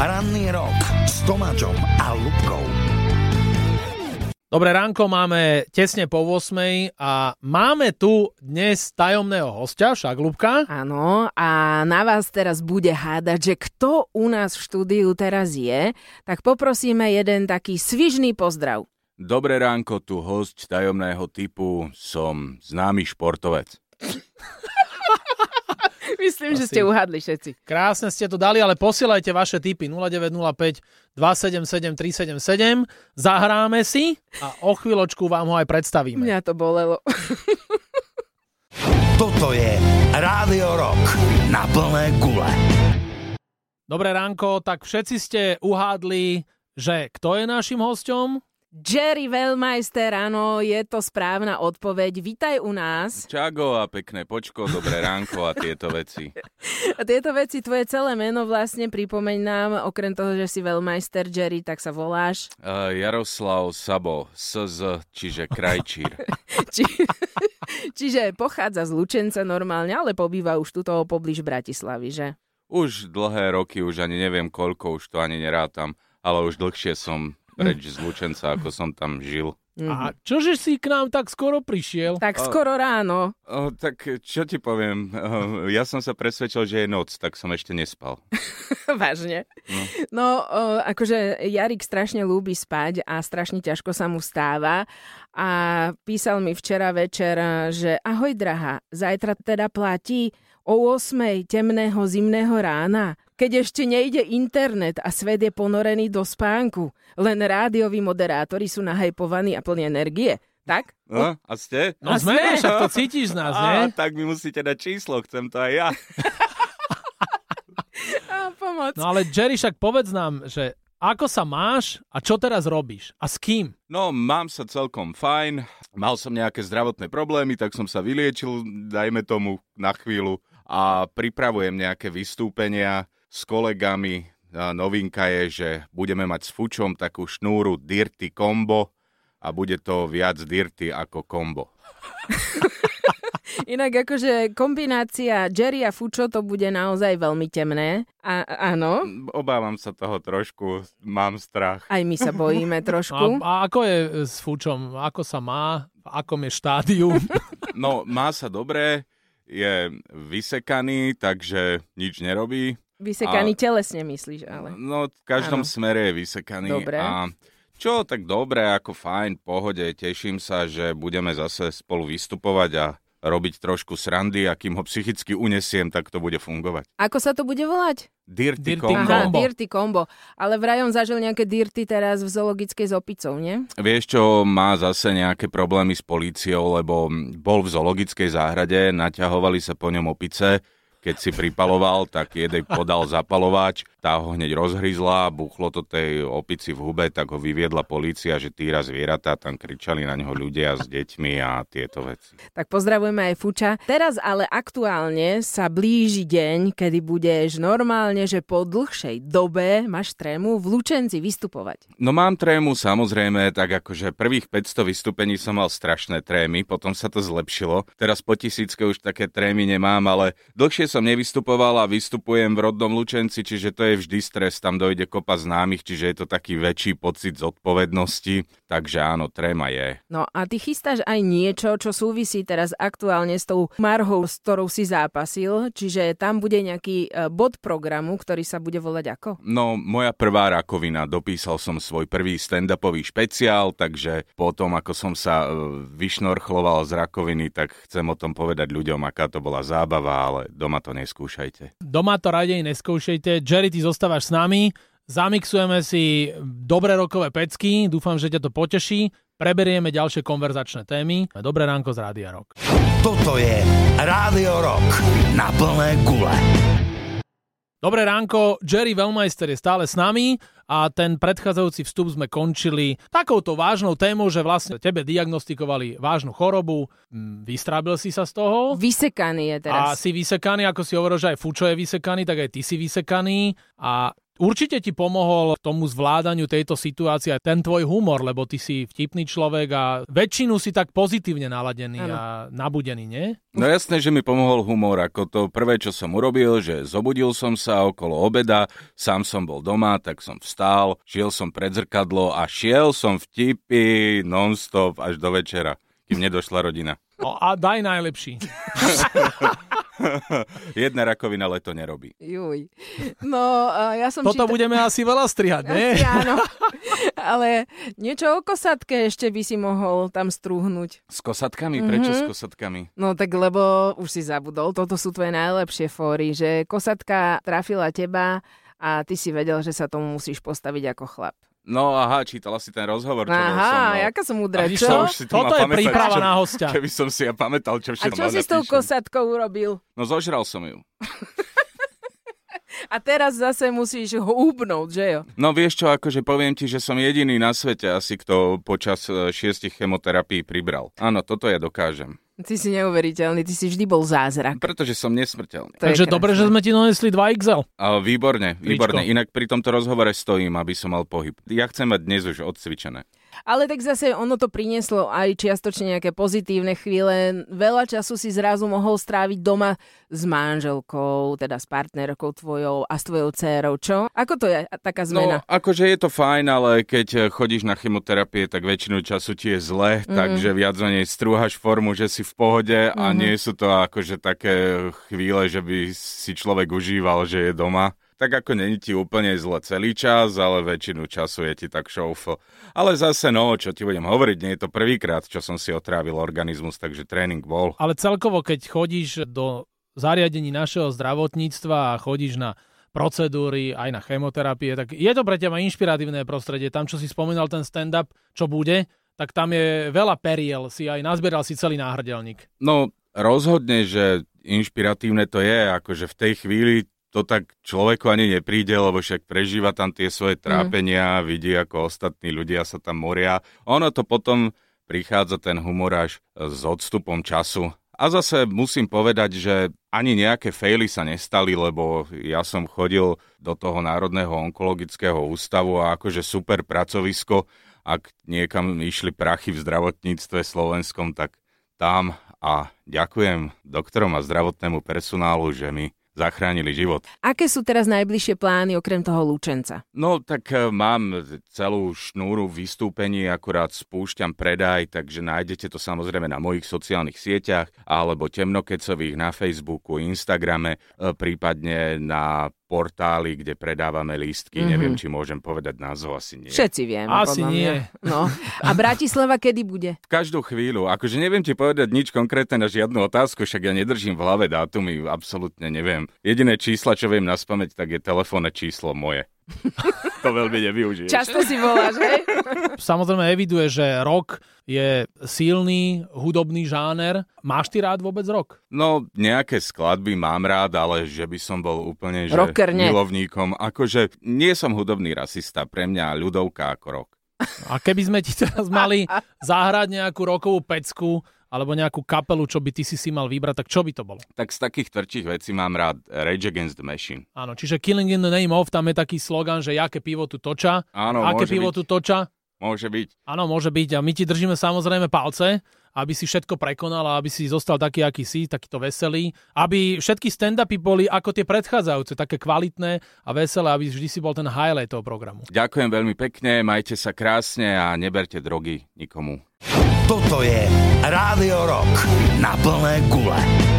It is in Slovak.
Ranný rok s Tomáčom a Lubkou. Dobré ránko, máme tesne po 8 a máme tu dnes tajomného hostia, však Lubka. Áno, a na vás teraz bude hádať, že kto u nás v štúdiu teraz je, tak poprosíme jeden taký svižný pozdrav. Dobré ránko, tu host tajomného typu, som známy športovec. Myslím, že Asi. ste uhadli všetci. Krásne ste to dali, ale posielajte vaše tipy 0905 277 377. Zahráme si a o chvíľočku vám ho aj predstavíme. Mňa to bolelo. Toto je Rádio Rock na plné gule. Dobré ránko, tak všetci ste uhádli, že kto je našim hosťom? Jerry Wellmeister, áno, je to správna odpoveď. Vítaj u nás. Čago a pekné počko, dobré ránko a tieto veci. A tieto veci, tvoje celé meno vlastne pripomeň nám, okrem toho, že si Wellmeister Jerry, tak sa voláš. Uh, Jaroslav Sabo, SZ, čiže krajčír. Či, čiže pochádza z Lučenca normálne, ale pobýva už tu toho poblíž Bratislavy, že? Už dlhé roky, už ani neviem koľko, už to ani nerátam, ale už dlhšie som preč z Lučenca, ako som tam žil. A čože si k nám tak skoro prišiel? Tak skoro ráno. O, tak čo ti poviem, o, ja som sa presvedčil, že je noc, tak som ešte nespal. Vážne. No, o, akože Jarik strašne ľúbi spať a strašne ťažko sa mu stáva. A písal mi včera večer, že ahoj drahá, zajtra teda platí o 8. temného zimného rána, keď ešte nejde internet a svet je ponorený do spánku. Len rádioví moderátori sú nahajpovaní a plní energie. Tak? No, a ste? No sme, však to cítiš z nás, Á, nie? tak mi musíte dať číslo, chcem to aj ja. A pomoc. No ale Jerry, však povedz nám, že ako sa máš a čo teraz robíš? A s kým? No, mám sa celkom fajn. Mal som nejaké zdravotné problémy, tak som sa vyliečil, dajme tomu, na chvíľu. A pripravujem nejaké vystúpenia s kolegami. A novinka je, že budeme mať s Fučom takú šnúru Dirty Combo a bude to viac Dirty ako Combo. Inak akože kombinácia Jerry a Fučo to bude naozaj veľmi temné. A, áno, Obávam sa toho trošku, mám strach. aj my sa bojíme A, trošku. a ako je s Fučom? Ako sa má? V akom je štádiu? No, má sa dobre, je vysekaný, takže nič nerobí. Vysekaný a- telesne myslíš, ale. No, v každom Áno. smere je vysekaný. Dobre. A čo, tak dobre, ako fajn, pohode, teším sa, že budeme zase spolu vystupovať a robiť trošku srandy a kým ho psychicky unesiem, tak to bude fungovať. Ako sa to bude volať? Dirty, Dirty Combo. Aha. Dirty Combo. Ale vraj on zažil nejaké dirty teraz v zoologickej s opicou, nie? Vieš čo, má zase nejaké problémy s políciou, lebo bol v zoologickej záhrade, naťahovali sa po ňom opice, keď si pripaloval, tak jedej podal zapalovač, tá ho hneď rozhryzla, buchlo to tej opici v hube, tak ho vyviedla polícia, že týra zvieratá, tam kričali na neho ľudia s deťmi a tieto veci. Tak pozdravujeme aj Fuča. Teraz ale aktuálne sa blíži deň, kedy budeš normálne, že po dlhšej dobe máš trému v Lučenci vystupovať. No mám trému samozrejme, tak akože prvých 500 vystúpení som mal strašné trémy, potom sa to zlepšilo. Teraz po tisícke už také trémy nemám, ale dlhšie som nevystupoval a vystupujem v rodnom Lučenci, čiže to je vždy stres, tam dojde kopa známych, čiže je to taký väčší pocit zodpovednosti, takže áno, tréma je. No a ty chystáš aj niečo, čo súvisí teraz aktuálne s tou marhou, s ktorou si zápasil, čiže tam bude nejaký e, bod programu, ktorý sa bude volať ako? No, moja prvá rakovina, dopísal som svoj prvý stand-upový špeciál, takže potom, ako som sa e, vyšnorchloval z rakoviny, tak chcem o tom povedať ľuďom, aká to bola zábava, ale doma to neskúšajte. Doma to radej neskúšajte. Jerry, ty zostávaš s nami. Zamixujeme si dobré rokové pecky. Dúfam, že ťa to poteší. Preberieme ďalšie konverzačné témy. Dobré ránko z Rádia Rock. Toto je Rádio Rock na plné gule. Dobré ránko, Jerry Wellmeister je stále s nami a ten predchádzajúci vstup sme končili takouto vážnou témou, že vlastne tebe diagnostikovali vážnu chorobu, Mm, vystrábil si sa z toho? Vysekaný je a teraz. si vysekaný, ako si hovoril, že aj Fučo je vysekaný, tak aj ty si vysekaný. A Určite ti pomohol k tomu zvládaniu tejto situácie aj ten tvoj humor, lebo ty si vtipný človek a väčšinu si tak pozitívne naladený ano. a nabudený, nie? No jasné, že mi pomohol humor. Ako to prvé, čo som urobil, že zobudil som sa okolo obeda, sám som bol doma, tak som vstál, šiel som pred zrkadlo a šiel som vtipy non-stop až do večera, kým nedošla rodina. No a daj najlepší. Jedna rakovina leto nerobí. Juj. No, ja som Toto číta... budeme asi veľa strihať, nie? Asi áno. Ale niečo o kosatke ešte by si mohol tam strúhnuť. S kosatkami? Prečo mm-hmm. s kosatkami? No tak lebo už si zabudol, toto sú tvoje najlepšie fóry, že kosatka trafila teba a ty si vedel, že sa tomu musíš postaviť ako chlap. No aha, čítala si ten rozhovor, čo Aha, bol som. No. jaká som múdra, čo? Už si Toto je pamätať, príprava čo, na hostia. Keby som si ja pamätal, čo všetko A čo si s tou kosatkou urobil? No zožral som ju. A teraz zase musíš ho úbnúť, že jo? No vieš čo, akože poviem ti, že som jediný na svete asi, kto počas e, šiestich chemoterapií pribral. Áno, toto ja dokážem. Ty si neuveriteľný, ty si vždy bol zázrak. Pretože som nesmrteľný. Takže dobre, že sme ti donesli 2 XL. A, výborne, výborne. Inak pri tomto rozhovore stojím, aby som mal pohyb. Ja chcem mať dnes už odcvičené. Ale tak zase ono to prinieslo aj čiastočne nejaké pozitívne chvíle. Veľa času si zrazu mohol stráviť doma s manželkou, teda s partnerkou tvojou a s tvojou dcérou, čo? Ako to je taká zmena? No, akože je to fajn, ale keď chodíš na chemoterapie, tak väčšinu času ti je zle, mm. takže viac menej strúhaš formu, že si v pohode a mm-hmm. nie sú to akože také chvíle, že by si človek užíval, že je doma tak ako není ti úplne zle celý čas, ale väčšinu času je ti tak šoufl. Ale zase no, čo ti budem hovoriť, nie je to prvýkrát, čo som si otrávil organizmus, takže tréning bol. Ale celkovo, keď chodíš do zariadení našeho zdravotníctva a chodíš na procedúry, aj na chemoterapie, tak je to pre teba inšpiratívne prostredie. Tam, čo si spomínal, ten stand-up, čo bude, tak tam je veľa periel, si aj nazbieral si celý náhrdelník. No, rozhodne, že inšpiratívne to je, akože v tej chvíli to tak človeku ani nepríde, lebo však prežíva tam tie svoje mhm. trápenia, mm. vidí, ako ostatní ľudia sa tam moria. Ono to potom prichádza ten humor až s odstupom času. A zase musím povedať, že ani nejaké faily sa nestali, lebo ja som chodil do toho Národného onkologického ústavu a akože super pracovisko, ak niekam išli prachy v zdravotníctve slovenskom, tak tam a ďakujem doktorom a zdravotnému personálu, že mi zachránili život. Aké sú teraz najbližšie plány okrem toho Lučenca? No tak e, mám celú šnúru vystúpení, akurát spúšťam predaj, takže nájdete to samozrejme na mojich sociálnych sieťach alebo temnokecových na Facebooku, Instagrame, e, prípadne na portály, kde predávame lístky. Mm-hmm. Neviem, či môžem povedať názov, asi nie. Všetci vieme. Asi nie. No. A Bratislava kedy bude? V každú chvíľu. Akože neviem ti povedať nič konkrétne na žiadnu otázku, však ja nedržím v hlave dátumy, absolútne neviem. Jediné čísla, čo viem naspamäť, tak je telefónne číslo moje. To veľmi nevyužiješ. Často si voláš, hej? Samozrejme eviduje, že rock je silný hudobný žáner. Máš ty rád vôbec rock? No, nejaké skladby mám rád, ale že by som bol úplne že Rocker, milovníkom. Akože nie som hudobný rasista, pre mňa ľudovka ako rock. A keby sme ti teraz mali zahrať nejakú rokovú pecku, alebo nejakú kapelu, čo by ty si si mal vybrať, tak čo by to bolo? Tak z takých tvrdších vecí mám rád Rage Against the Machine. Áno, čiže Killing in the Name of, tam je taký slogan, že jaké pivo tu toča. Áno, aké pivo byť. tu toča. Môže byť. Áno, môže byť. A my ti držíme samozrejme palce, aby si všetko prekonal a aby si zostal taký, aký si, takýto veselý. Aby všetky stand-upy boli ako tie predchádzajúce, také kvalitné a veselé, aby vždy si bol ten highlight toho programu. Ďakujem veľmi pekne, majte sa krásne a neberte drogy nikomu. Toto je Rádio Rock na plné gule.